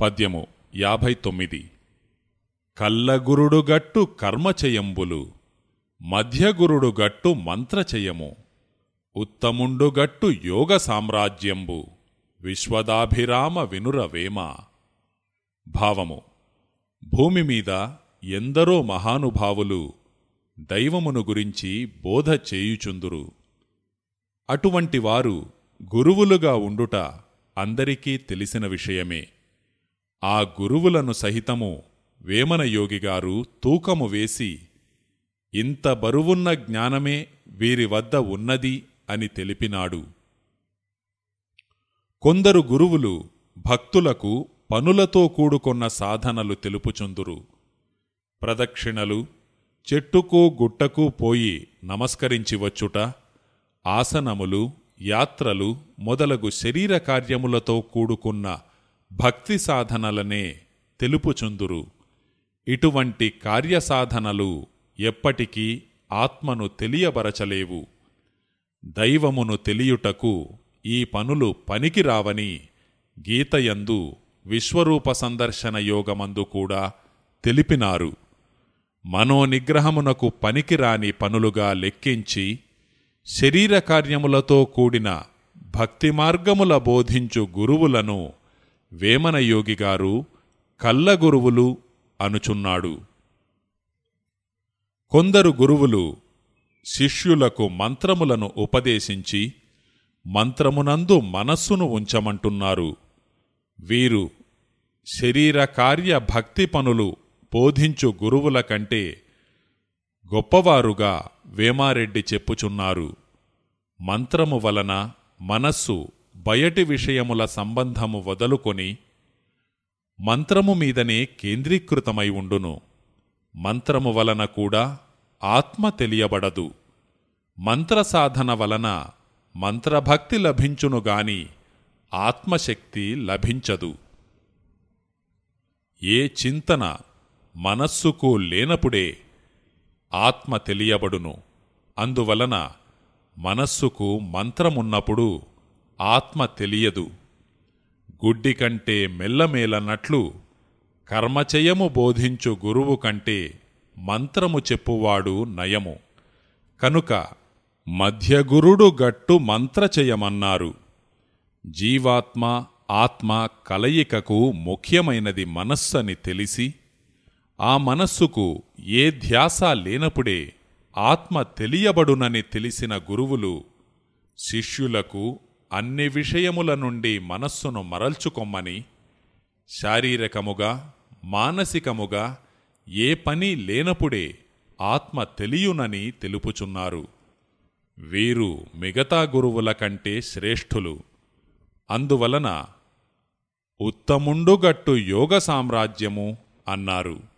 పద్యము యాభై తొమ్మిది. కల్లగురుడుగట్టు కర్మచయంబులు మధ్యగురుడుగట్టు మంత్రచయము ఉత్తముండుగట్టు యోగ సామ్రాజ్యంబు విశ్వదాభిరామ వినురవేమ. భావము భూమి మీద ఎందరో మహానుభావులు దైవమును గురించి బోధ చేయుచుందురు. అటువంటి వారు గురువులుగా ఉండుట అందరికీ తెలిసిన విషయమే. ఆ గురువులను సహితము వేమనయోగిగారు తూకము వేసి ఇంత బరువున్న జ్ఞానమే వీరి వద్ద ఉన్నది అని తెలిపినాడు. కొందరు గురువులు భక్తులకు పనులతో కూడుకొన్న సాధనలు తెలుపుచుందురు. ప్రదక్షిణలు చెట్టుకు గుట్టకు పోయి నమస్కరించి వచ్చుట ఆసనములు యాత్రలు మొదలగు శరీర కార్యములతో కూడుకున్న భక్తి సాధనలనే తెలుపుచుందురు ఇటువంటి కార్యసాధనలు ఎప్పటికీ ఆత్మను తెలియబరచలేవు. దైవమును తెలియుటకు ఈ పనులు పనికిరావని గీతయందు విశ్వరూప సందర్శన యోగమందు కూడా తెలిపినారు. మనోనిగ్రహమునకు పనికిరాని పనులుగా లెక్కించి శరీర కార్యములతో కూడిన భక్తి మార్గముల బోధించు గురువులను వేమనయోగి గారు కల్లగురువులు అనుచున్నాడు. కొందరు గురువులు శిష్యులకు మంత్రములను ఉపదేశించి మంత్రమునందు మనస్సును ఉంచమంటున్నారు. వీరు శరీరకార్య భక్తి పనులు బోధించు గురువుల కంటే గొప్పవారుగా వేమారెడ్డి చెప్పుచున్నారు. మంత్రము వలన మనస్సు బయటి విషయముల సంబంధము వదులుకొని మంత్రము మీదనే కేంద్రీకృతమై ఉండును. మంత్రము వలన కూడా ఆత్మ తెలియబడదు. మంత్రసాధన వలన మంత్రభక్తి లభించునుగాని ఆత్మశక్తి లభించదు. ఏ చింతన మనస్సుకు లేనప్పుడే ఆత్మ తెలియబడును. అందువలన మనస్సుకు మంత్రమున్నప్పుడు ఆత్మ తెలియదు. గుడ్డి కంటే మెల్లమేలన్నట్లు కర్మచయము బోధించు గురువు కంటే మంత్రము చెప్పువాడు నయము. కనుక మధ్యగురుడు గట్టు మంత్రచయమన్నారు జీవాత్మ ఆత్మ కలయికకు ముఖ్యమైనది మనస్సని తెలిసి ఆ మనస్సుకు ఏ ధ్యాస లేనప్పుడే ఆత్మ తెలియబడునని తెలిసిన గురువులు శిష్యులకు అన్ని విషయముల నుండి మనస్సును మరల్చుకొమ్మని శారీరకముగా మానసికముగా ఏ పని లేనప్పుడే ఆత్మ తెలియునని తెలుపుచున్నారు. వీరు మిగతా గురువుల కంటే శ్రేష్ఠులు. అందువలన ఉత్తముండుగట్టు యోగ సామ్రాజ్యము అన్నారు.